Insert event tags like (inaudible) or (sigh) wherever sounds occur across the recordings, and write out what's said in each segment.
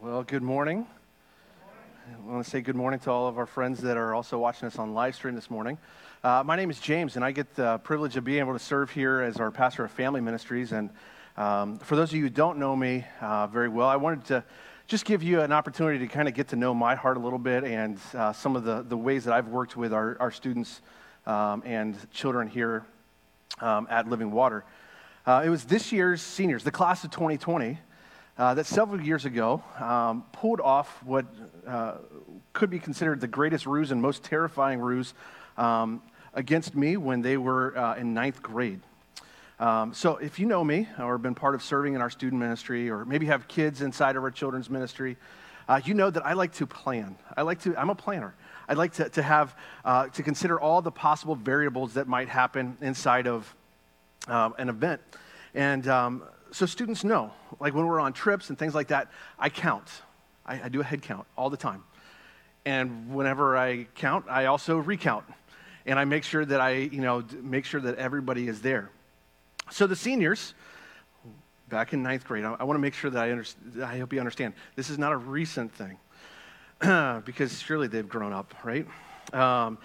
Well, good morning. I want to say good morning to all of our friends that are also watching us on live stream this morning. Uh, my name is James, and I get the privilege of being able to serve here as our pastor of family ministries. And um, for those of you who don't know me uh, very well, I wanted to just give you an opportunity to kind of get to know my heart a little bit and uh, some of the, the ways that I've worked with our, our students um, and children here um, at Living Water. Uh, it was this year's seniors, the class of 2020 uh, that several years ago um, pulled off what uh, could be considered the greatest ruse and most terrifying ruse um, against me when they were uh, in ninth grade. Um, so, if you know me or been part of serving in our student ministry, or maybe have kids inside of our children's ministry, uh, you know that I like to plan. I like to. I'm a planner. I like to, to have uh, to consider all the possible variables that might happen inside of um, an event, and um, so students know, like when we're on trips and things like that, I count. I, I do a head count all the time. And whenever I count, I also recount. And I make sure that I, you know, make sure that everybody is there. So the seniors, back in ninth grade, I, I want to make sure that I, understand, I hope you understand, this is not a recent thing. (clears throat) because surely they've grown up, right? Um,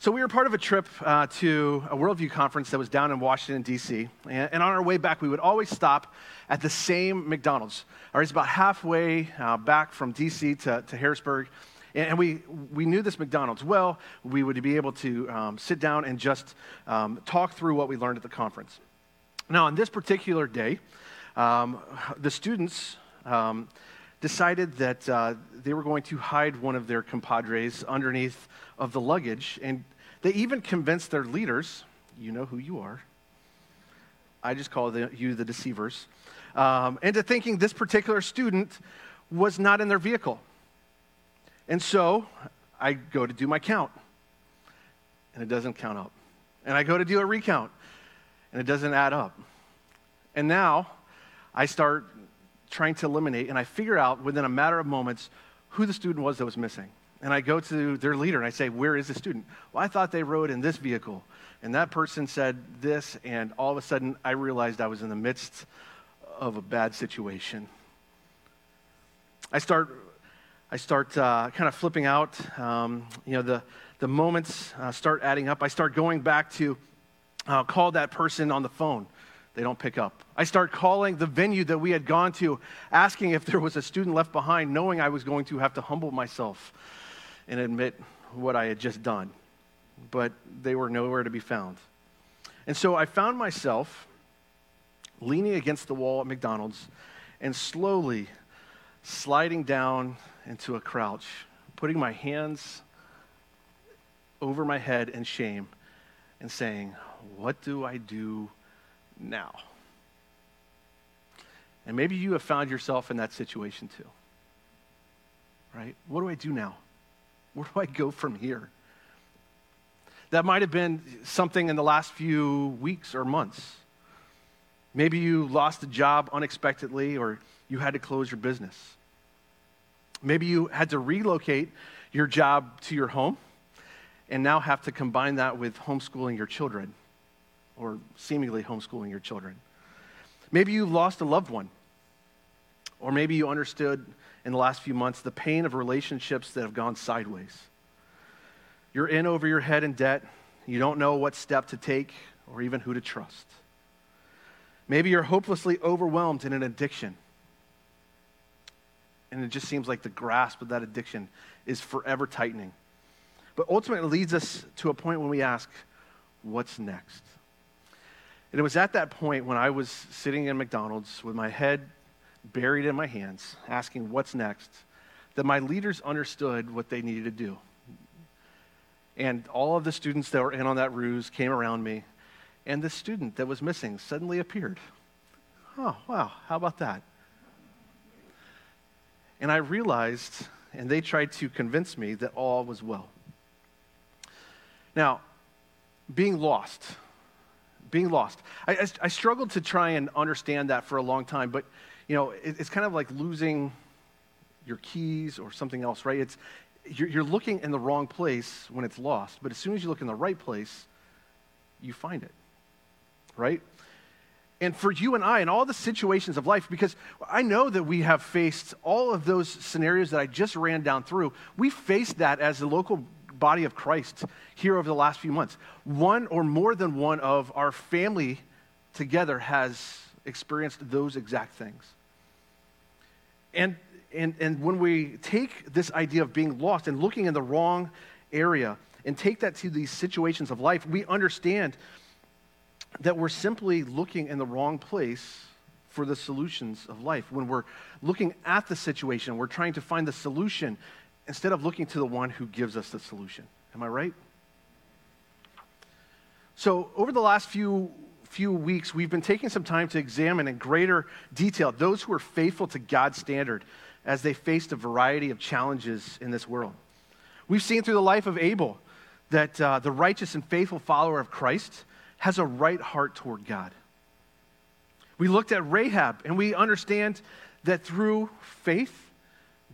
so we were part of a trip uh, to a Worldview conference that was down in Washington, D.C. And, and, on our way back, we would always stop at the same McDonald's. All right, it's about halfway uh, back from D.C. to, to Harrisburg. And, and, we, we knew this McDonald's well. We would be able to um, sit down and just um, talk through what we learned at the conference. Now, on this particular day, um, the students um, decided that uh, they were going to hide one of their compadres underneath of the luggage. And they even convinced their leaders, you know who you are. I just call the, you the deceivers, um, into thinking this particular student was not in their vehicle. And so I go to do my count, and it doesn't count up. And I go to do a recount, and it doesn't add up. And now I start trying to eliminate, and I figure out within a matter of moments who the student was that was missing. And I go to their leader and I say, Where is the student? Well, I thought they rode in this vehicle. And that person said this, and all of a sudden I realized I was in the midst of a bad situation. I start, I start uh, kind of flipping out. Um, you know, the, the moments uh, start adding up. I start going back to uh, call that person on the phone. They don't pick up. I start calling the venue that we had gone to, asking if there was a student left behind, knowing I was going to have to humble myself and admit what I had just done. But they were nowhere to be found. And so I found myself leaning against the wall at McDonald's and slowly sliding down into a crouch, putting my hands over my head in shame and saying, What do I do now? And maybe you have found yourself in that situation too. Right? What do I do now? Where do I go from here? That might have been something in the last few weeks or months. Maybe you lost a job unexpectedly or you had to close your business. Maybe you had to relocate your job to your home and now have to combine that with homeschooling your children or seemingly homeschooling your children. Maybe you lost a loved one. Or maybe you understood in the last few months the pain of relationships that have gone sideways. You're in over your head in debt. You don't know what step to take or even who to trust. Maybe you're hopelessly overwhelmed in an addiction. And it just seems like the grasp of that addiction is forever tightening. But ultimately, it leads us to a point when we ask, what's next? And it was at that point when I was sitting in McDonald's with my head buried in my hands, asking what's next, that my leaders understood what they needed to do. And all of the students that were in on that ruse came around me, and the student that was missing suddenly appeared. Oh, wow, how about that? And I realized, and they tried to convince me that all was well. Now, being lost, being lost. I, I, I, struggled to try and understand that for a long time, but you know, it, it's kind of like losing your keys or something else, right? It's, you're, you're looking in the wrong place when it's lost, but as soon as you look in the right place, you find it, right? And for you and I, in all the situations of life, because I know that we have faced all of those scenarios that I just ran down through, we faced that as the local body of Christ here over the last few months. One or more than one of our family together has experienced those exact things. And, and, and when we take this idea of being lost and looking in the wrong area and take that to these situations of life, we understand that we're simply looking in the wrong place for the solutions of life. When we're looking at the situation, we're trying to find the solution instead of looking to the one who gives us the solution. Am I right? So, over the last few, few weeks, we've been taking some time to examine in greater detail those who are faithful to God's standard as they faced a variety of challenges in this world. We've seen through the life of Abel that uh, the righteous and faithful follower of Christ has a right heart toward God. We looked at Rahab and we understand that through faith,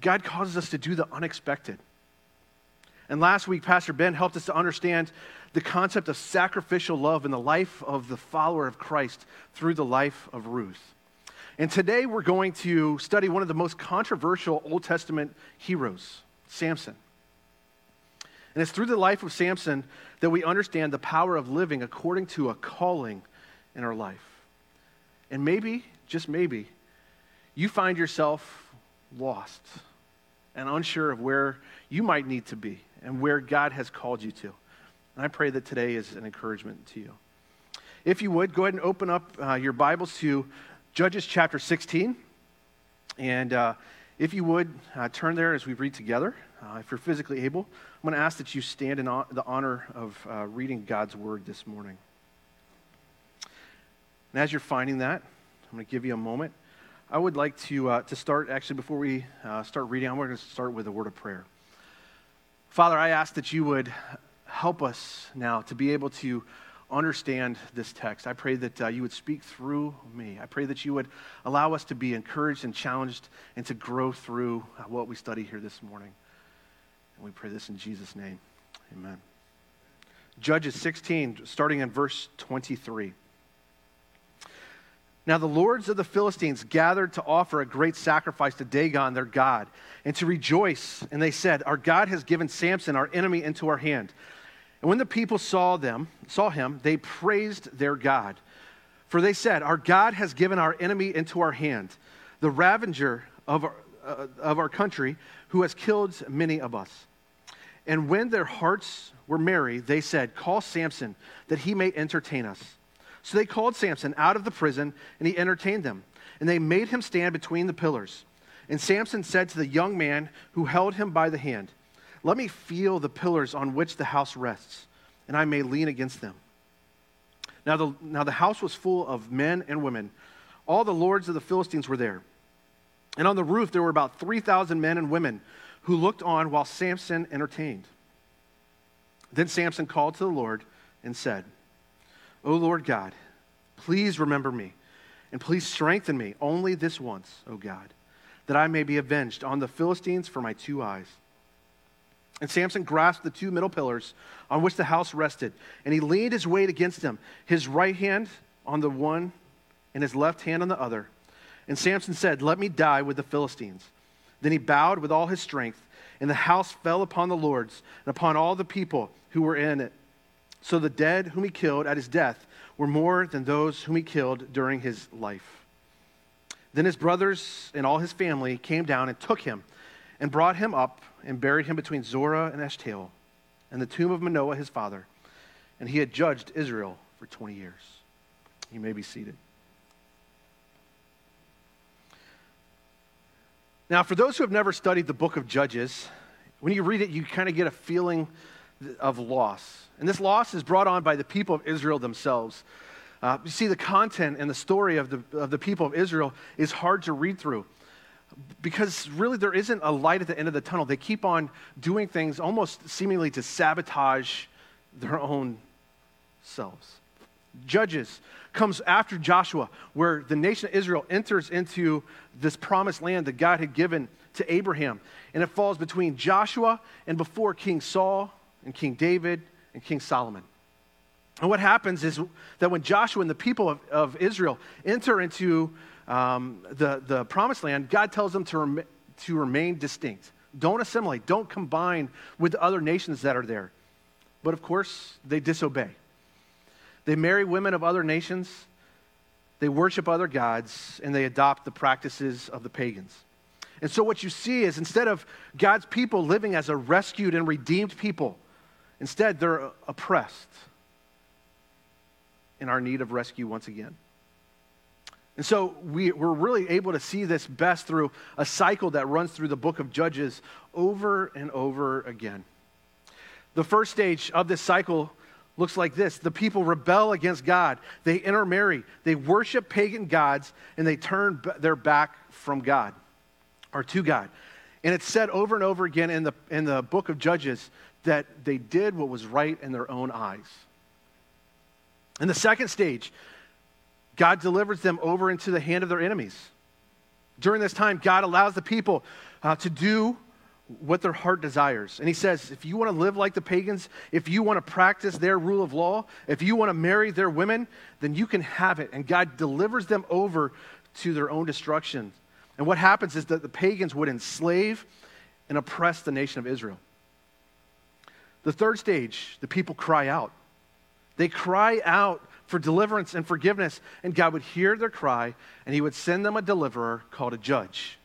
God causes us to do the unexpected. And last week, Pastor Ben helped us to understand the concept of sacrificial love in the life of the follower of Christ through the life of Ruth. And today we're going to study one of the most controversial Old Testament heroes, Samson. And it's through the life of Samson that we understand the power of living according to a calling in our life. And maybe, just maybe, you find yourself lost and unsure of where you might need to be and where God has called you to. And I pray that today is an encouragement to you. If you would, go ahead and open up uh, your Bibles to Judges chapter 16. And uh, if you would, uh, turn there as we read together. Uh, if you're physically able, I'm going to ask that you stand in the honor of uh, reading God's word this morning. And as you're finding that, I'm going to give you a moment. I would like to, uh, to start, actually, before we uh, start reading, I'm going to start with a word of prayer. Father, I ask that you would help us now to be able to understand this text. I pray that uh, you would speak through me. I pray that you would allow us to be encouraged and challenged and to grow through uh, what we study here this morning. And we pray this in Jesus' name. Amen. Judges 16, starting in verse 23. Now the lords of the Philistines gathered to offer a great sacrifice to Dagon, their God, and to rejoice. And they said, Our God has given Samson, our enemy, into our hand. And when the people saw them, saw him, they praised their God. For they said, Our God has given our enemy into our hand, the ravager of our, uh, of our country, who has killed many of us. And when their hearts were merry, they said, Call Samson, that he may entertain us. So they called Samson out of the prison, and he entertained them. And they made him stand between the pillars. And Samson said to the young man who held him by the hand, let me feel the pillars on which the house rests, and I may lean against them. Now the, now the house was full of men and women. All the lords of the Philistines were there. And on the roof there were about 3,000 men and women who looked on while Samson entertained. Then Samson called to the Lord and said, O Lord God, please remember me, and please strengthen me only this once, O God, that I may be avenged on the Philistines for my two eyes. And Samson grasped the two middle pillars on which the house rested, and he leaned his weight against them, his right hand on the one and his left hand on the other. And Samson said, Let me die with the Philistines. Then he bowed with all his strength, and the house fell upon the lords and upon all the people who were in it. So the dead whom he killed at his death were more than those whom he killed during his life. Then his brothers and all his family came down and took him and brought him up and buried him between Zorah and Eshtaol and the tomb of Manoah his father. And he had judged Israel for 20 years. You may be seated. Now, for those who have never studied the book of Judges, when you read it, you kind of get a feeling of loss. And this loss is brought on by the people of Israel themselves. Uh, you see, the content and the story of the, of the people of Israel is hard to read through because really there isn't a light at the end of the tunnel. They keep on doing things almost seemingly to sabotage their own selves. Judges comes after Joshua, where the nation of Israel enters into this promised land that God had given to Abraham. And it falls between Joshua and before King Saul and King David and King Solomon. And what happens is that when Joshua and the people of, of Israel enter into um, the, the promised land, God tells them to, rem- to remain distinct. Don't assimilate, don't combine with the other nations that are there. But of course, they disobey. They marry women of other nations, they worship other gods, and they adopt the practices of the pagans. And so, what you see is instead of God's people living as a rescued and redeemed people, instead they're oppressed in our need of rescue once again. And so we, we're really able to see this best through a cycle that runs through the book of Judges over and over again. The first stage of this cycle looks like this the people rebel against God, they intermarry, they worship pagan gods, and they turn their back from God or to God. And it's said over and over again in the, in the book of Judges that they did what was right in their own eyes. In the second stage, God delivers them over into the hand of their enemies. During this time, God allows the people uh, to do what their heart desires. And he says, if you want to live like the pagans, if you want to practice their rule of law, if you want to marry their women, then you can have it. And God delivers them over to their own destruction. And what happens is that the pagans would enslave and oppress the nation of Israel. The third stage, the people cry out. They cry out for deliverance and forgiveness, and God would hear their cry, and He would send them a deliverer called a judge.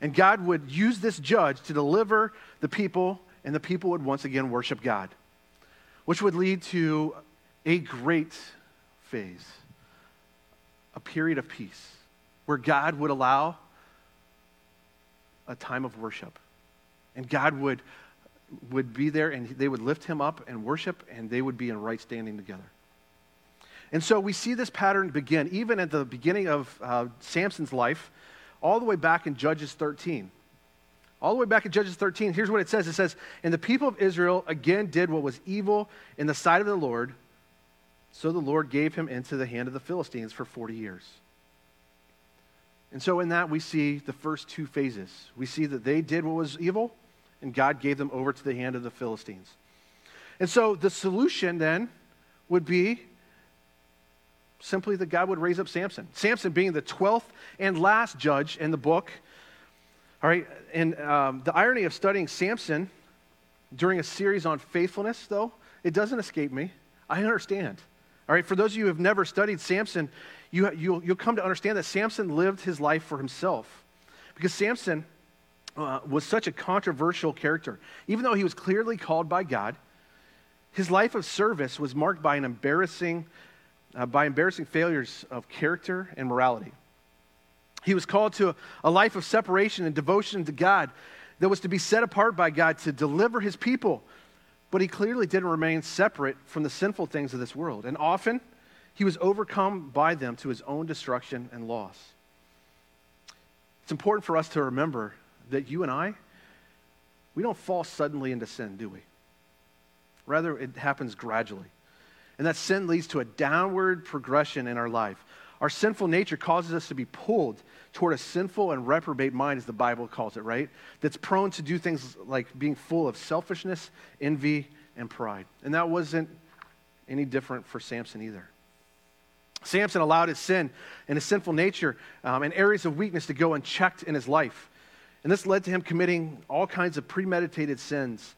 And God would use this judge to deliver the people, and the people would once again worship God, which would lead to a great phase, a period of peace, where God would allow a time of worship. And God would, would be there, and they would lift him up and worship, and they would be in right standing together. And so we see this pattern begin even at the beginning of uh, Samson's life, all the way back in Judges 13. All the way back in Judges 13, here's what it says it says, And the people of Israel again did what was evil in the sight of the Lord, so the Lord gave him into the hand of the Philistines for 40 years. And so in that, we see the first two phases. We see that they did what was evil, and God gave them over to the hand of the Philistines. And so the solution then would be simply that God would raise up Samson. Samson being the 12th and last judge in the book. All right, and um, the irony of studying Samson during a series on faithfulness, though, it doesn't escape me. I understand. All right, for those of you who have never studied Samson, you, you'll, you'll come to understand that Samson lived his life for himself. Because Samson uh, was such a controversial character. Even though he was clearly called by God, his life of service was marked by an embarrassing uh, by embarrassing failures of character and morality. He was called to a, a life of separation and devotion to God that was to be set apart by God to deliver his people. But he clearly didn't remain separate from the sinful things of this world. And often, he was overcome by them to his own destruction and loss. It's important for us to remember that you and I, we don't fall suddenly into sin, do we? Rather, it happens gradually. And that sin leads to a downward progression in our life. Our sinful nature causes us to be pulled toward a sinful and reprobate mind, as the Bible calls it, right? That's prone to do things like being full of selfishness, envy, and pride. And that wasn't any different for Samson either. Samson allowed his sin and his sinful nature um, and areas of weakness to go unchecked in his life. And this led to him committing all kinds of premeditated sins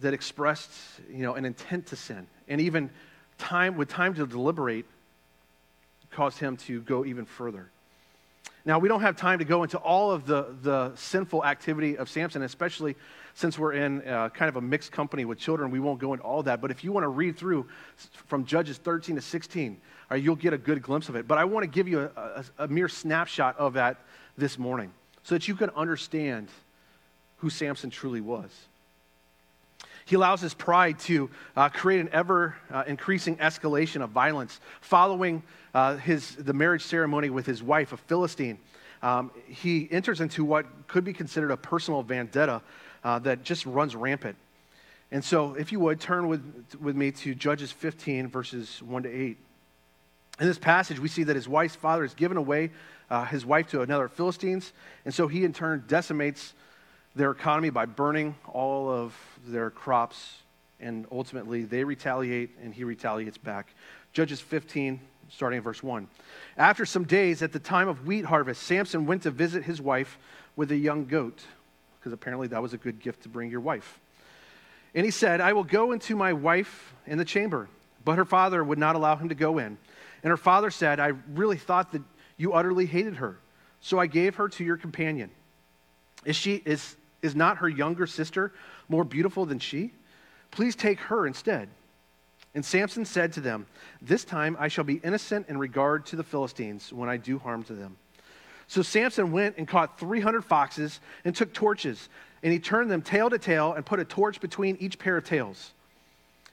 that expressed you know, an intent to sin and even time with time to deliberate caused him to go even further. Now, we don't have time to go into all of the, the sinful activity of Samson, especially since we're in uh, kind of a mixed company with children. We won't go into all that. But if you want to read through from Judges 13 to 16, right, you'll get a good glimpse of it. But I want to give you a, a, a mere snapshot of that this morning so that you can understand who Samson truly was. He allows his pride to uh, create an ever uh, increasing escalation of violence. Following uh, his, the marriage ceremony with his wife, a Philistine, um, he enters into what could be considered a personal vendetta uh, that just runs rampant. And so, if you would, turn with, with me to Judges 15, verses 1 to 8. In this passage, we see that his wife's father has given away uh, his wife to another Philistines, and so he in turn decimates their economy by burning all of their crops and ultimately they retaliate and he retaliates back. Judges 15, starting in verse 1. After some days, at the time of wheat harvest, Samson went to visit his wife with a young goat, because apparently that was a good gift to bring your wife. And he said, I will go into my wife in the chamber. But her father would not allow him to go in. And her father said, I really thought that you utterly hated her. So I gave her to your companion. Is, she, is, is not her younger sister more beautiful than she? Please take her instead. And Samson said to them, This time I shall be innocent in regard to the Philistines when I do harm to them. So Samson went and caught 300 foxes and took torches, and he turned them tail to tail and put a torch between each pair of tails.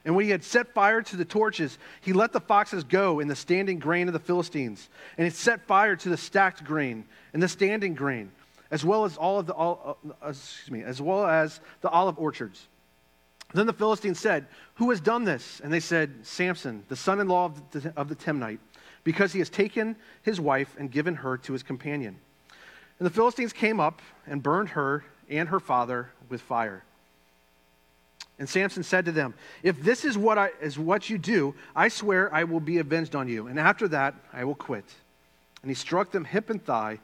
And when he had set fire to the torches, he let the foxes go in the standing grain of the Philistines. And he set fire to the stacked grain and the standing grain, as well as all of the all, uh, excuse me, as well as the olive orchards. Then the Philistines said, Who has done this? And they said, Samson, the son in law of the, of the Timnite, because he has taken his wife and given her to his companion. And the Philistines came up and burned her and her father with fire. And Samson said to them, If this is what, I, is what you do, I swear I will be avenged on you, and after that I will quit. And he struck them hip and thigh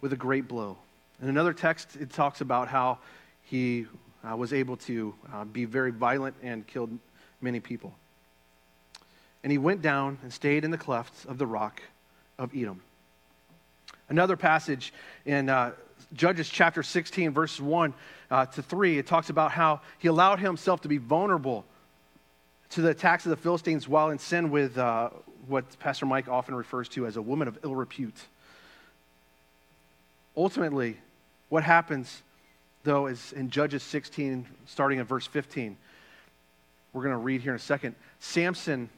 with a great blow. In another text, it talks about how he uh, was able to uh, be very violent and killed many people. And he went down and stayed in the clefts of the rock of Edom. Another passage in uh, Judges chapter 16, verse 1 uh, to 3, it talks about how he allowed himself to be vulnerable to the attacks of the Philistines while in sin with uh, what Pastor Mike often refers to as a woman of ill repute. Ultimately, what happens, though, is in Judges 16, starting in verse 15. We're going to read here in a second. Samson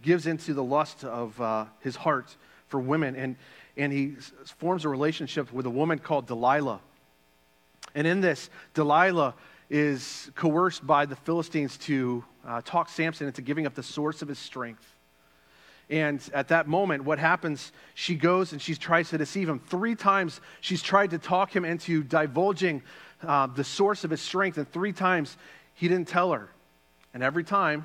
gives into the lust of uh, his heart for women, and, and he forms a relationship with a woman called Delilah. And in this, Delilah is coerced by the Philistines to uh, talk Samson into giving up the source of his strength. And at that moment, what happens, she goes and she tries to deceive him. Three times she's tried to talk him into divulging uh, the source of his strength, and three times he didn't tell her. And every time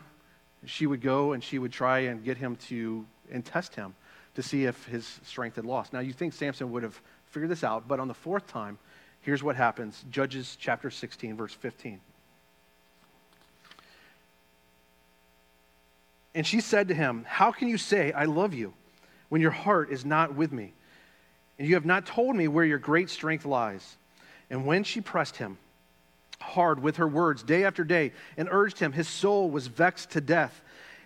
she would go and she would try and get him to and test him to see if his strength had lost. Now, you think Samson would have figured this out, but on the fourth time, here's what happens Judges chapter 16, verse 15. And she said to him, How can you say, I love you, when your heart is not with me? And you have not told me where your great strength lies. And when she pressed him hard with her words day after day and urged him, his soul was vexed to death.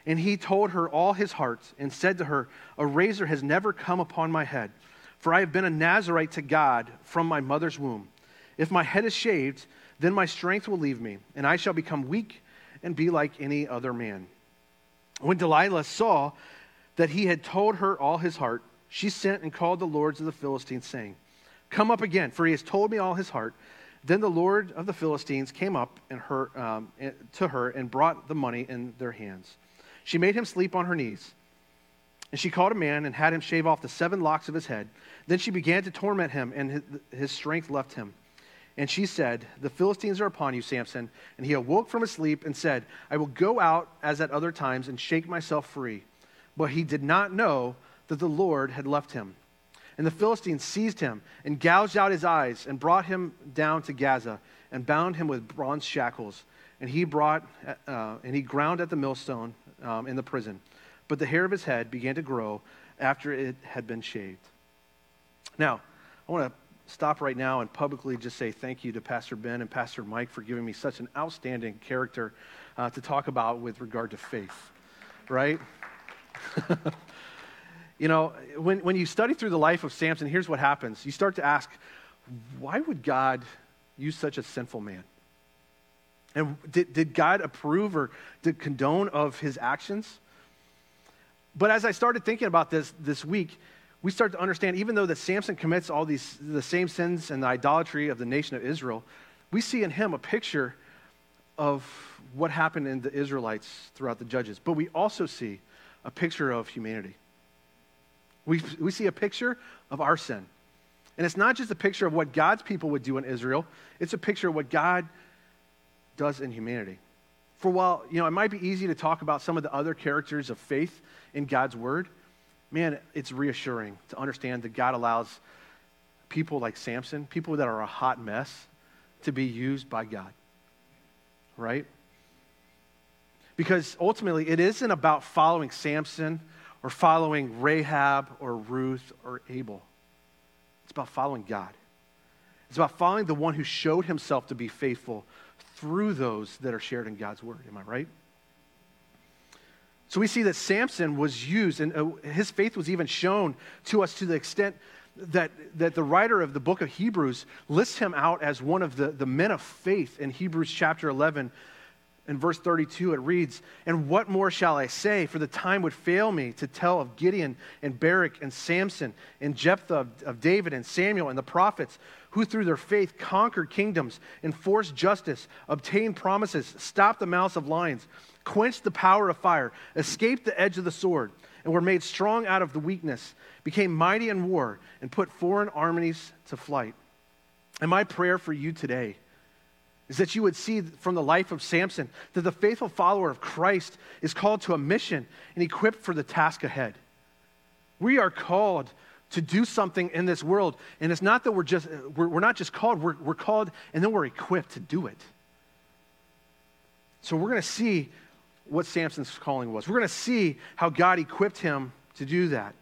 And he told her all his heart and said to her, A razor has never come upon my head, for I have been a Nazarite to God from my mother's womb. If my head is shaved, then my strength will leave me, and I shall become weak and be like any other man. When Delilah saw that he had told her all his heart, she sent and called the lords of the Philistines, saying, Come up again, for he has told me all his heart. Then the Lord of the Philistines came up and her, um, to her and brought the money in their hands. She made him sleep on her knees. And she called a man and had him shave off the seven locks of his head. Then she began to torment him, and his strength left him. And she said, The Philistines are upon you, Samson. And he awoke from his sleep and said, I will go out as at other times and shake myself free. But he did not know that the Lord had left him. And the Philistines seized him and gouged out his eyes and brought him down to Gaza and bound him with bronze shackles. And he brought uh, and he ground at the millstone um, in the prison. But the hair of his head began to grow after it had been shaved. Now, I want to stop right now and publicly just say thank you to Pastor Ben and Pastor Mike for giving me such an outstanding character uh, to talk about with regard to faith, right? (laughs) you know, when, when you study through the life of Samson, here's what happens. You start to ask, why would God use such a sinful man? And did, did God approve or did condone of his actions? But as I started thinking about this this week, we start to understand even though that Samson commits all these the same sins and the idolatry of the nation of Israel, we see in him a picture of what happened in the Israelites throughout the judges. But we also see a picture of humanity. We, we see a picture of our sin. And it's not just a picture of what God's people would do in Israel, it's a picture of what God does in humanity. For while, you know, it might be easy to talk about some of the other characters of faith in God's word, man, it's reassuring to understand that God allows people like Samson, people that are a hot mess, to be used by God. Right? Because ultimately, it isn't about following Samson or following Rahab or Ruth or Abel. It's about following God. It's about following the one who showed himself to be faithful through those that are shared in God's word. Am I right? So we see that Samson was used, and uh, his faith was even shown to us to the extent that, that the writer of the book of Hebrews lists him out as one of the, the men of faith in Hebrews chapter 11. In verse 32, it reads, And what more shall I say? For the time would fail me to tell of Gideon and Barak and Samson and Jephthah of, of David and Samuel and the prophets who through their faith conquered kingdoms, enforced justice, obtained promises, stopped the mouths of lions, quenched the power of fire, escaped the edge of the sword, and were made strong out of the weakness, became mighty in war, and put foreign armies to flight. And my prayer for you today is that you would see from the life of Samson that the faithful follower of Christ is called to a mission and equipped for the task ahead. We are called to do something in this world. And it's not that we're just, we're, we're not just called, we're, we're called and then we're equipped to do it. So we're going to see what Samson's calling was. We're going to see how God equipped him to do that.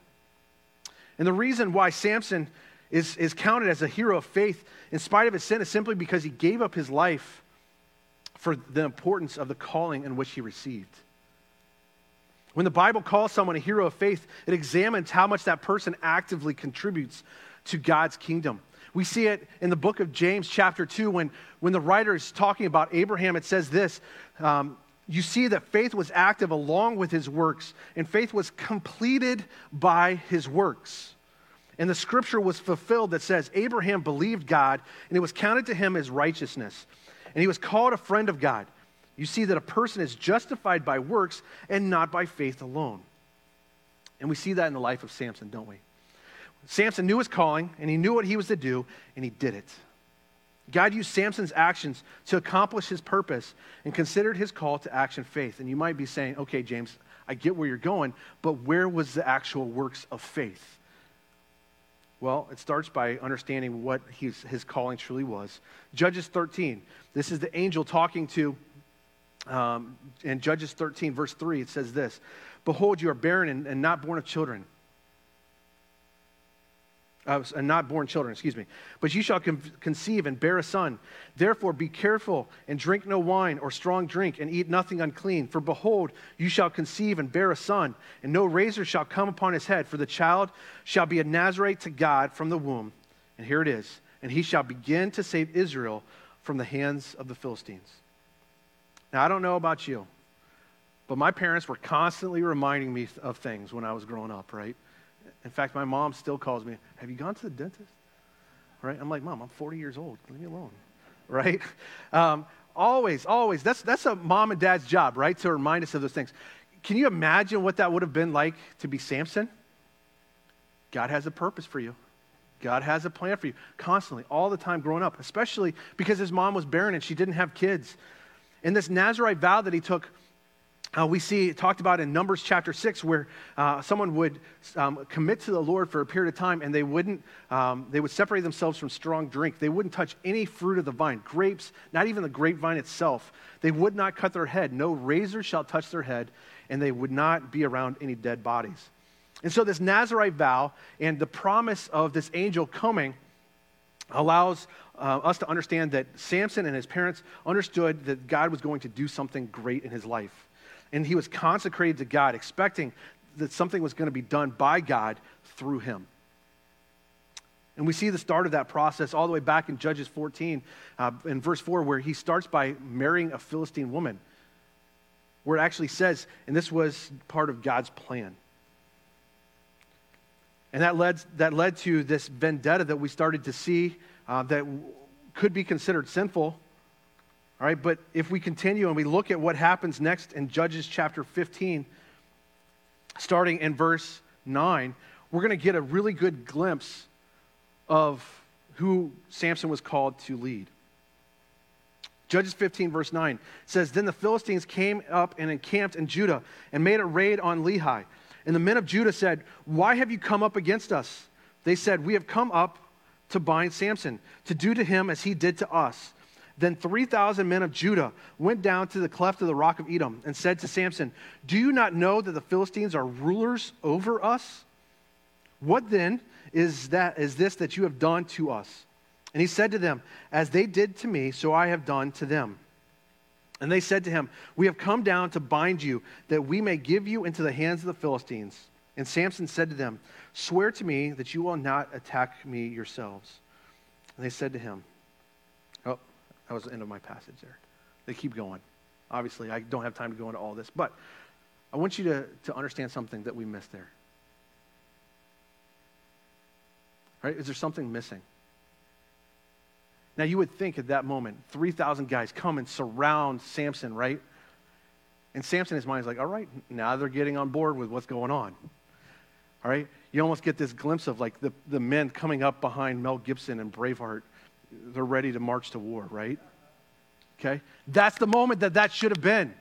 And the reason why Samson is, is counted as a hero of faith in spite of his sin is simply because he gave up his life for the importance of the calling in which he received. When the Bible calls someone a hero of faith, it examines how much that person actively contributes to God's kingdom. We see it in the book of James, chapter 2, when, when the writer is talking about Abraham, it says this um, You see that faith was active along with his works, and faith was completed by his works. And the scripture was fulfilled that says, Abraham believed God, and it was counted to him as righteousness. And he was called a friend of God you see that a person is justified by works and not by faith alone. And we see that in the life of Samson, don't we? Samson knew his calling and he knew what he was to do and he did it. God used Samson's actions to accomplish his purpose and considered his call to action faith. And you might be saying, okay, James, I get where you're going, but where was the actual works of faith? Well, it starts by understanding what his, his calling truly was. Judges 13, this is the angel talking to um, in Judges 13, verse 3, it says this Behold, you are barren and, and not born of children. Uh, and not born children, excuse me. But you shall con- conceive and bear a son. Therefore, be careful and drink no wine or strong drink, and eat nothing unclean. For behold, you shall conceive and bear a son, and no razor shall come upon his head. For the child shall be a Nazarite to God from the womb. And here it is. And he shall begin to save Israel from the hands of the Philistines. Now, I don't know about you, but my parents were constantly reminding me of things when I was growing up, right? In fact, my mom still calls me, Have you gone to the dentist? Right? I'm like, Mom, I'm 40 years old. Leave me alone. (laughs) Right? Um, always, always. That's, that's a mom and dad's job, right? To remind us of those things. Can you imagine what that would have been like to be Samson? God has a purpose for you. God has a plan for you constantly, all the time growing up, especially because his mom was barren and she didn't have kids. In this Nazarite vow that he took, uh, we see talked about in Numbers chapter 6, where uh, someone would um, commit to the Lord for a period of time and they wouldn't, um, they would separate themselves from strong drink. They wouldn't touch any fruit of the vine, grapes, not even the grapevine itself. They would not cut their head. No razor shall touch their head, and they would not be around any dead bodies. And so, this Nazarite vow and the promise of this angel coming allows uh, us to understand that Samson and his parents understood that God was going to do something great in his life. And he was consecrated to God, expecting that something was going to be done by God through him. And we see the start of that process all the way back in Judges 14, uh, in verse 4, where he starts by marrying a Philistine woman, where it actually says, and this was part of God's plan. And that led, that led to this vendetta that we started to see uh, that could be considered sinful. All right, but if we continue and we look at what happens next in Judges chapter 15, starting in verse 9, we're going to get a really good glimpse of who Samson was called to lead. Judges 15, verse 9 says, Then the Philistines came up and encamped in Judah and made a raid on Lehi. And the men of Judah said, Why have you come up against us? They said, We have come up to bind Samson, to do to him as he did to us. Then 3,000 men of Judah went down to the cleft of the rock of Edom and said to Samson, Do you not know that the Philistines are rulers over us? What then is, that, is this that you have done to us? And he said to them, As they did to me, so I have done to them. And they said to him, We have come down to bind you, that we may give you into the hands of the Philistines. And Samson said to them, Swear to me that you will not attack me yourselves. And they said to him, Oh, that was the end of my passage there. They keep going. Obviously, I don't have time to go into all this, but I want you to, to understand something that we missed there. Right? Is there something missing? Now, you would think at that moment, 3,000 guys come and surround Samson, right? And Samson, his mind, is like, all right, now they're getting on board with what's going on. All right? You almost get this glimpse of like the, the men coming up behind Mel Gibson and Braveheart. They're ready to march to war, right? Okay? That's the moment that that should have been.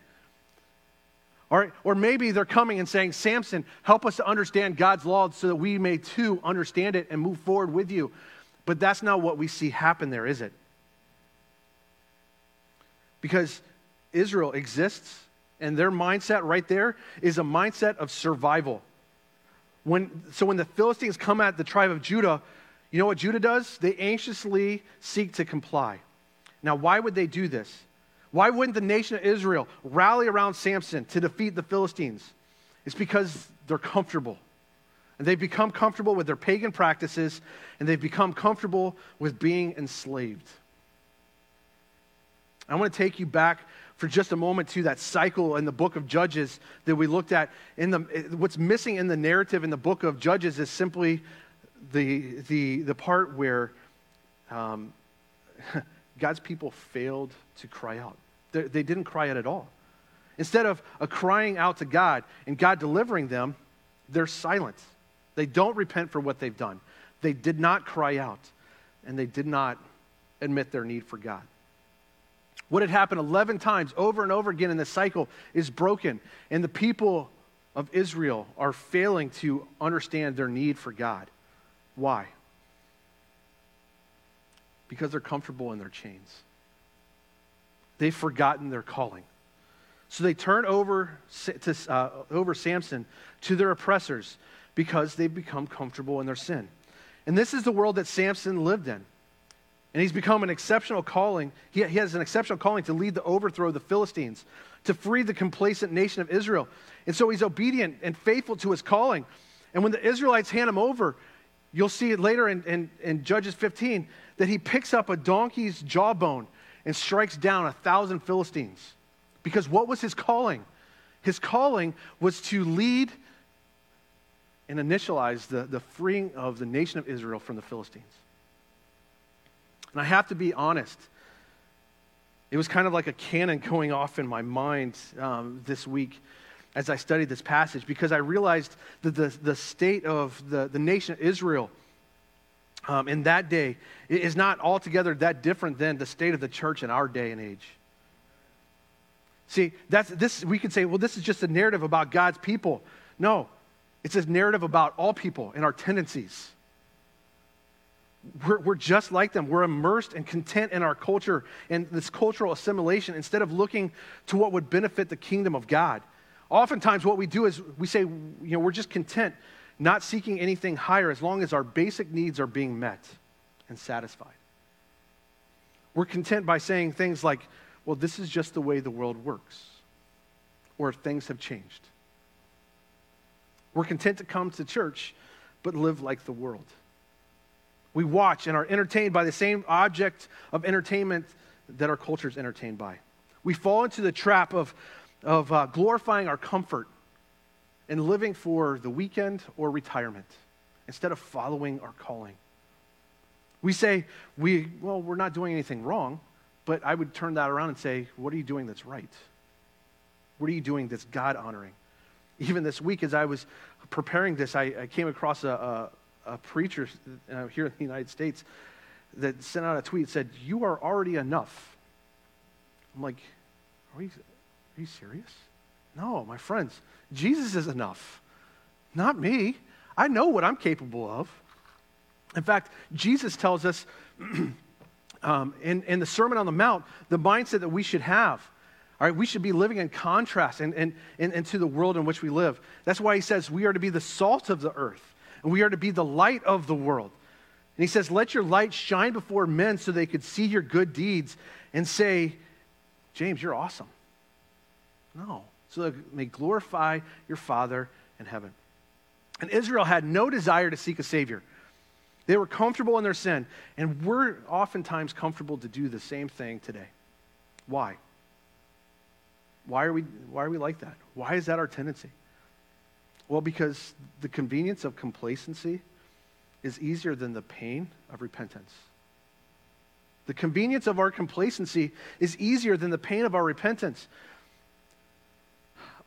All right? Or maybe they're coming and saying, Samson, help us to understand God's law so that we may too understand it and move forward with you. But that's not what we see happen there, is it? Because Israel exists, and their mindset right there is a mindset of survival. When, so when the Philistines come at the tribe of Judah, you know what Judah does? They anxiously seek to comply. Now, why would they do this? Why wouldn't the nation of Israel rally around Samson to defeat the Philistines? It's because they're comfortable. And they've become comfortable with their pagan practices, and they've become comfortable with being enslaved. I want to take you back for just a moment to that cycle in the book of Judges that we looked at. In the, what's missing in the narrative in the book of Judges is simply the, the, the part where um, (laughs) God's people failed to cry out. They, they didn't cry out at all. Instead of a crying out to God and God delivering them, they're silent. They don't repent for what they've done. They did not cry out, and they did not admit their need for God. What had happened 11 times over and over again in the cycle is broken, and the people of Israel are failing to understand their need for God. Why? Because they're comfortable in their chains. They've forgotten their calling. So they turn over, to, uh, over Samson to their oppressors because they've become comfortable in their sin. And this is the world that Samson lived in. And he's become an exceptional calling. He, he has an exceptional calling to lead the overthrow of the Philistines, to free the complacent nation of Israel. And so he's obedient and faithful to his calling. And when the Israelites hand him over, you'll see it later in, in, in Judges 15 that he picks up a donkey's jawbone and strikes down a thousand Philistines. Because what was his calling? His calling was to lead and initialize the, the freeing of the nation of Israel from the Philistines. And I have to be honest, it was kind of like a cannon going off in my mind um, this week as I studied this passage because I realized that the, the state of the, the nation of Israel um, in that day is not altogether that different than the state of the church in our day and age. See, that's, this, we could say, well, this is just a narrative about God's people. No, it's a narrative about all people and our tendencies. We're, we're just like them. We're immersed and content in our culture and this cultural assimilation instead of looking to what would benefit the kingdom of God. Oftentimes, what we do is we say, you know, we're just content, not seeking anything higher as long as our basic needs are being met and satisfied. We're content by saying things like, well, this is just the way the world works, or things have changed. We're content to come to church, but live like the world. We watch and are entertained by the same object of entertainment that our culture is entertained by. We fall into the trap of, of uh, glorifying our comfort and living for the weekend or retirement instead of following our calling. We say, we, well, we're not doing anything wrong, but I would turn that around and say, what are you doing that's right? What are you doing that's God honoring? Even this week as I was preparing this, I, I came across a, a, a preacher here in the United States that sent out a tweet said, You are already enough. I'm like, are, we, are you serious? No, my friends, Jesus is enough, not me. I know what I'm capable of. In fact, Jesus tells us (clears throat) um, in, in the Sermon on the Mount the mindset that we should have. All right, we should be living in contrast and, and, and, and to the world in which we live. That's why he says we are to be the salt of the earth and we are to be the light of the world. And he says, Let your light shine before men so they could see your good deeds and say, James, you're awesome. No. So they may glorify your Father in heaven. And Israel had no desire to seek a Savior. They were comfortable in their sin. And we're oftentimes comfortable to do the same thing today. Why? Why are we, why are we like that? Why is that our tendency? Well, because the convenience of complacency is easier than the pain of repentance. The convenience of our complacency is easier than the pain of our repentance.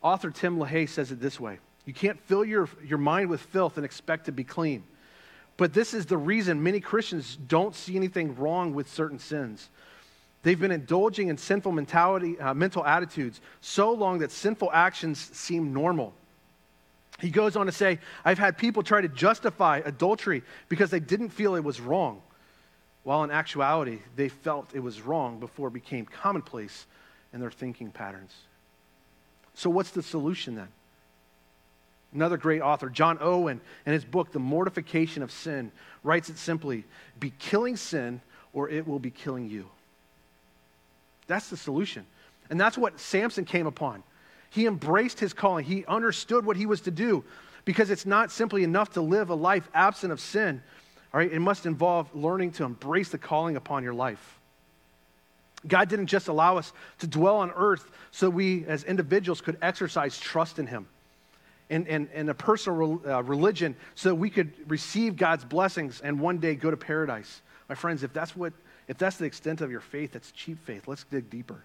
Author Tim LaHaye says it this way You can't fill your, your mind with filth and expect to be clean. But this is the reason many Christians don't see anything wrong with certain sins. They've been indulging in sinful mentality, uh, mental attitudes so long that sinful actions seem normal. He goes on to say, I've had people try to justify adultery because they didn't feel it was wrong, while in actuality, they felt it was wrong before it became commonplace in their thinking patterns. So, what's the solution then? Another great author, John Owen, in his book, The Mortification of Sin, writes it simply Be killing sin, or it will be killing you. That's the solution. And that's what Samson came upon. He embraced his calling, he understood what he was to do because it's not simply enough to live a life absent of sin. All right, it must involve learning to embrace the calling upon your life. God didn't just allow us to dwell on earth so we as individuals could exercise trust in Him and, and, and a personal uh, religion so that we could receive God's blessings and one day go to paradise. My friends, if that's, what, if that's the extent of your faith, that's cheap faith. Let's dig deeper.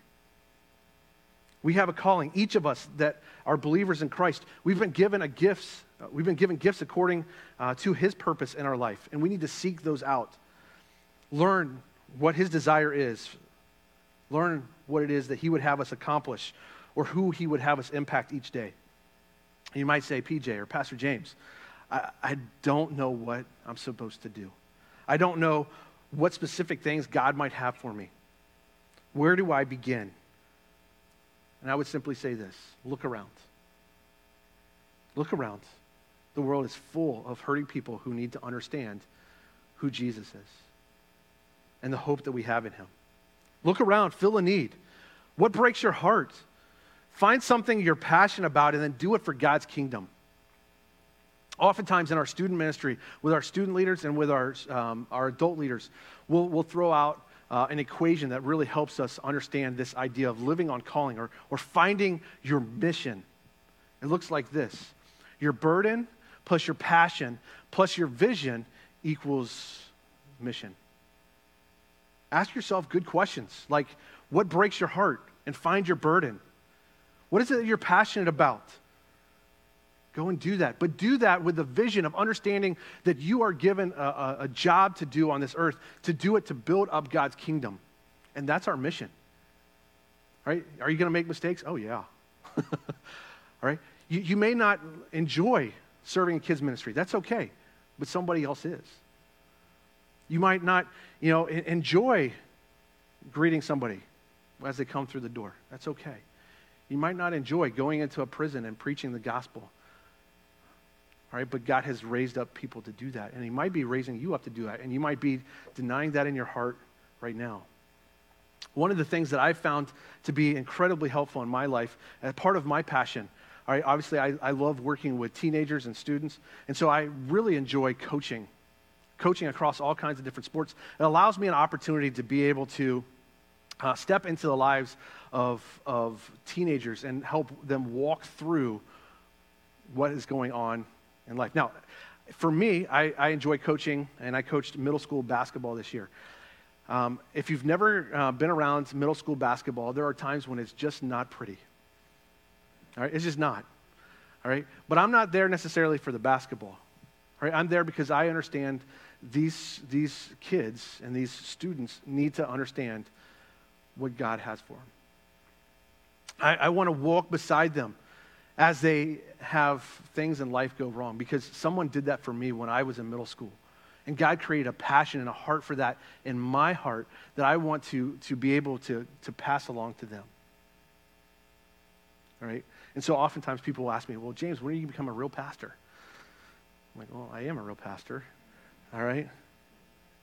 We have a calling, each of us that are believers in Christ. We've been given a gifts. Uh, we've been given gifts according uh, to His purpose in our life, and we need to seek those out. Learn what His desire is. Learn what it is that He would have us accomplish, or who He would have us impact each day. You might say, PJ or Pastor James, I, I don't know what I'm supposed to do. I don't know what specific things God might have for me. Where do I begin? And I would simply say this look around. Look around. The world is full of hurting people who need to understand who Jesus is and the hope that we have in him. Look around, fill a need. What breaks your heart? Find something you're passionate about and then do it for God's kingdom. Oftentimes in our student ministry, with our student leaders and with our, um, our adult leaders, we'll, we'll throw out uh, an equation that really helps us understand this idea of living on calling or, or finding your mission. It looks like this your burden plus your passion plus your vision equals mission. Ask yourself good questions like what breaks your heart and find your burden. What is it that you're passionate about? Go and do that. But do that with the vision of understanding that you are given a, a, a, job to do on this earth, to do it to build up God's kingdom. And that's our mission. Right? Are you going to make mistakes? Oh, yeah. All (laughs) right? You, you may not enjoy serving in kids' ministry. That's okay. But somebody else is. You might not, you know, enjoy greeting somebody as they come through the door. That's okay. You might not enjoy going into a prison and preaching the gospel. All right, but God has raised up people to do that. And He might be raising you up to do that. And you might be denying that in your heart right now. One of the things that I've found to be incredibly helpful in my life, as part of my passion, all right, obviously I, I love working with teenagers and students. And so I really enjoy coaching, coaching across all kinds of different sports. It allows me an opportunity to be able to uh, step into the lives of, of teenagers and help them walk through what is going on in life. Now, for me, I, I enjoy coaching, and I coached middle school basketball this year. Um, if you've never uh, been around middle school basketball, there are times when it's just not pretty. All right, it's just not. All right, but I'm not there necessarily for the basketball. All right, I'm there because I understand these these kids and these students need to understand what God has for them. I, I want to walk beside them as they have things in life go wrong because someone did that for me when I was in middle school. And God created a passion and a heart for that in my heart that I want to, to be able to, to pass along to them. All right? And so oftentimes people will ask me, well, James, when are you going to become a real pastor? I'm like, well, I am a real pastor. All right?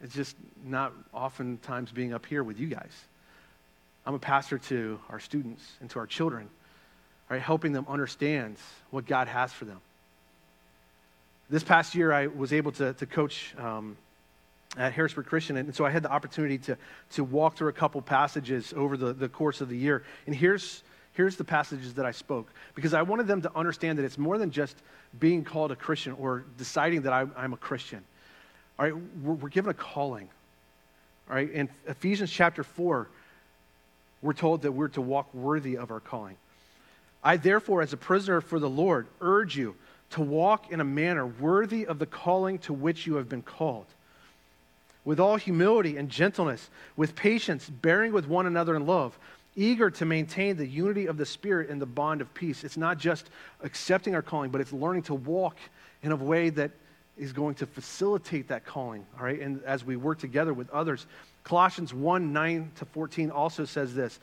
It's just not oftentimes being up here with you guys. I'm a pastor to our students and to our children, right? Helping them understand what God has for them. This past year, I was able to, to coach um, at Harrisburg Christian, and so I had the opportunity to, to walk through a couple passages over the, the course of the year. And here's, here's the passages that I spoke, because I wanted them to understand that it's more than just being called a Christian or deciding that I, I'm a Christian. All right, we're, we're given a calling. All right, in Ephesians chapter 4, we're told that we're to walk worthy of our calling. I, therefore, as a prisoner for the Lord, urge you to walk in a manner worthy of the calling to which you have been called. With all humility and gentleness, with patience, bearing with one another in love, eager to maintain the unity of the Spirit in the bond of peace. It's not just accepting our calling, but it's learning to walk in a way that is going to facilitate that calling, all right? And as we work together with others. Colossians 1 9 to 14 also says this.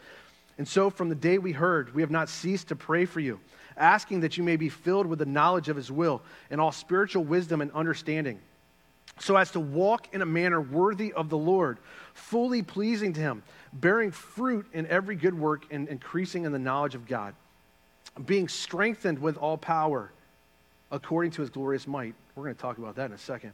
And so from the day we heard, we have not ceased to pray for you, asking that you may be filled with the knowledge of his will and all spiritual wisdom and understanding, so as to walk in a manner worthy of the Lord, fully pleasing to him, bearing fruit in every good work and increasing in the knowledge of God, being strengthened with all power according to his glorious might. We're going to talk about that in a second.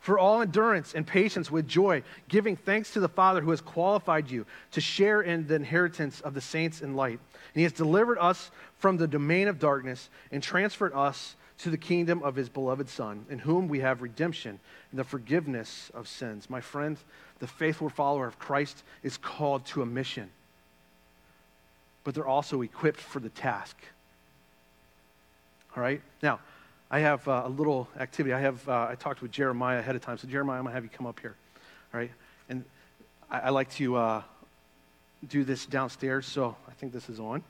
For all endurance and patience with joy, giving thanks to the Father who has qualified you to share in the inheritance of the saints in light. And he has delivered us from the domain of darkness and transferred us to the kingdom of his beloved Son, in whom we have redemption and the forgiveness of sins. My friend, the faithful follower of Christ is called to a mission, but they're also equipped for the task. All right? Now, I have uh, a little activity. I have uh, I talked with Jeremiah ahead of time. So Jeremiah, I'm gonna have you come up here, all right? And I, I like to uh, do this downstairs. So I think this is on.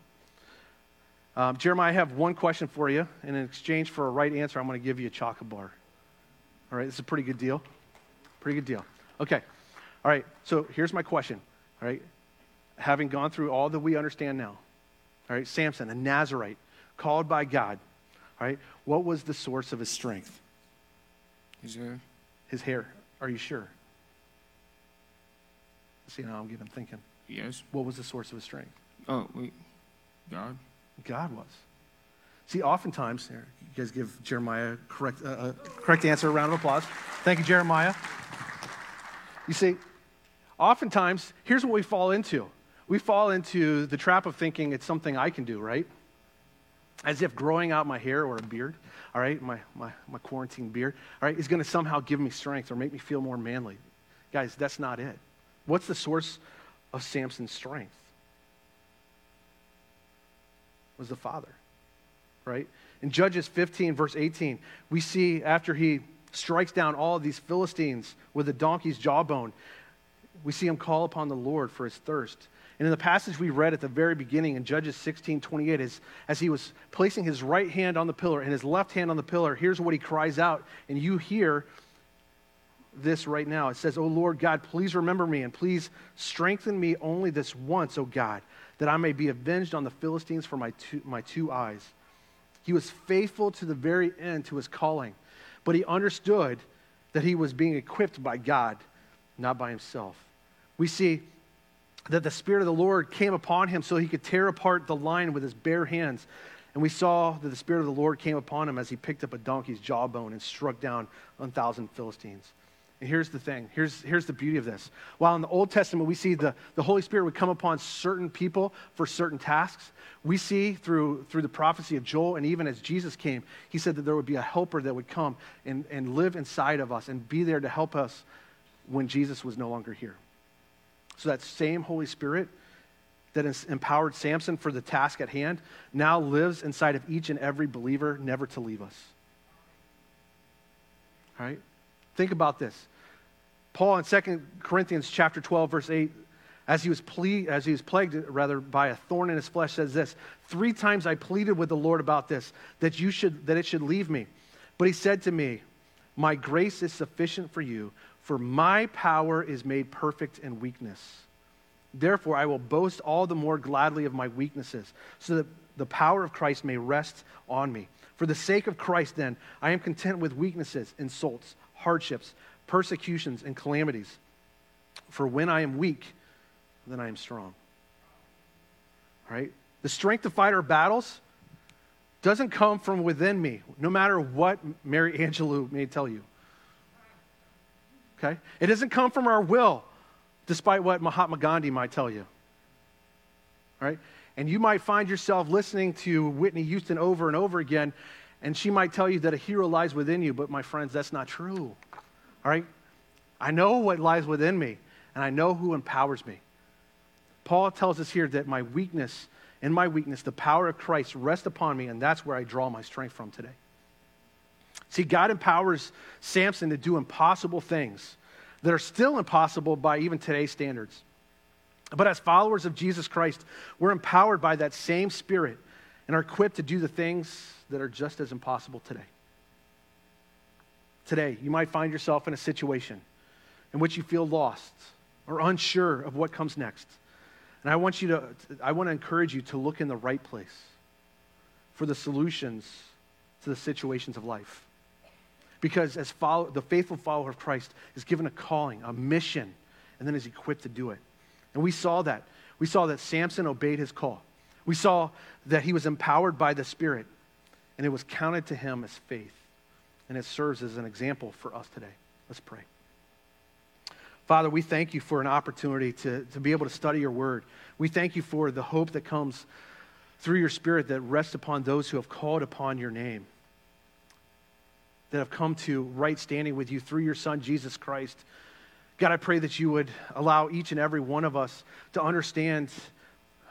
Um, Jeremiah, I have one question for you. And in exchange for a right answer, I'm going to give you a chocolate bar. All right, this is a pretty good deal. Pretty good deal. Okay. All right, so here's my question. All right, having gone through all that we understand now, all right, Samson, a Nazarite, called by God, right? What was the source of his strength? His hair. His hair. Are you sure? See, now I'm getting thinking. Yes. What was the source of his strength? Oh, wait. God. God was. See, oftentimes, you guys give Jeremiah correct, uh, uh, correct answer, a round of applause. Thank you, Jeremiah. You see, oftentimes, here's what we fall into. We fall into the trap of thinking it's something I can do, right? As if growing out my hair or a beard, all right, my, my, my quarantine beard, all right, is going to somehow give me strength or make me feel more manly. Guys, that's not it. What's the source of Samson's strength? Was the father, right? In Judges 15, verse 18, we see after he strikes down all of these Philistines with a donkey's jawbone, we see him call upon the Lord for his thirst. And in the passage we read at the very beginning in Judges 16 28, as, as he was placing his right hand on the pillar and his left hand on the pillar, here's what he cries out. And you hear this right now. It says, Oh Lord God, please remember me and please strengthen me only this once, O God, that I may be avenged on the Philistines for my two, my two eyes. He was faithful to the very end to his calling, but he understood that he was being equipped by God, not by himself. We see that the Spirit of the Lord came upon him so he could tear apart the lion with his bare hands. And we saw that the Spirit of the Lord came upon him as he picked up a donkey's jawbone and struck down 1,000 Philistines. And here's the thing here's, here's the beauty of this. While in the Old Testament we see the, the Holy Spirit would come upon certain people for certain tasks, we see through, through the prophecy of Joel, and even as Jesus came, he said that there would be a helper that would come and, and live inside of us and be there to help us when Jesus was no longer here. So that same Holy Spirit that empowered Samson for the task at hand now lives inside of each and every believer, never to leave us. All right? Think about this. Paul in 2 Corinthians chapter 12, verse 8 as he was ple- as he was plagued rather by a thorn in his flesh says this three times i pleaded with the lord about this that you should that it should leave me but he said to me my grace is sufficient for you for my power is made perfect in weakness therefore i will boast all the more gladly of my weaknesses so that the power of christ may rest on me for the sake of christ then i am content with weaknesses insults hardships persecutions and calamities for when i am weak then I am strong. Right? The strength to fight our battles doesn't come from within me, no matter what Maya Angelou may tell you. Okay? It doesn't come from our will, despite what Mahatma Gandhi might tell you. Right? And you might find yourself listening to Whitney Houston over and over again, and she might tell you that a hero lies within you, but my friends, that's not true. All right? I know what lies within me, and I know who empowers me. Paul tells us here that my weakness, in my weakness, the power of Christ rests upon me, and that's where I draw my strength from today. See, God empowers Samson to do impossible things that are still impossible by even today's standards. But as followers of Jesus Christ, we're empowered by that same Spirit and are equipped to do the things that are just as impossible today. Today, you might find yourself in a situation in which you feel lost or unsure of what comes next. And I want you to, I want to encourage you to look in the right place for the solutions to the situations of life. Because as follow, the faithful follower of Christ is given a calling, a mission, and then is equipped to do it. And we saw that. We saw that Samson obeyed his call. We saw that he was empowered by the Spirit, and it was counted to him as faith. And it serves as an example for us today. Let's pray. Father, we thank you for an opportunity to, to be able to study your word. We thank you for the hope that comes through your spirit that rests upon those who have called upon your name, that have come to right standing with you through your son, Jesus Christ. God, I pray that you would allow each and every one of us to understand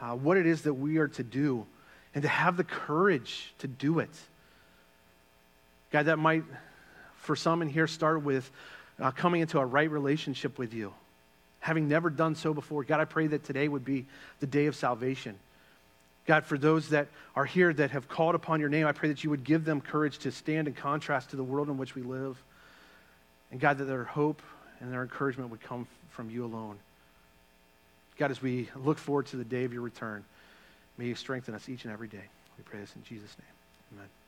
uh, what it is that we are to do and to have the courage to do it. God, that might, for some in here, start with uh, coming into a right relationship with you, having never done so before. God, I pray that today would be the day of salvation. God, for those that are here that have called upon your name, I pray that you would give them courage to stand in contrast to the world in which we live. And God, that their hope and their encouragement would come from you alone. God, as we look forward to the day of your return, may you strengthen us each and every day. We pray this in Jesus' name. Amen.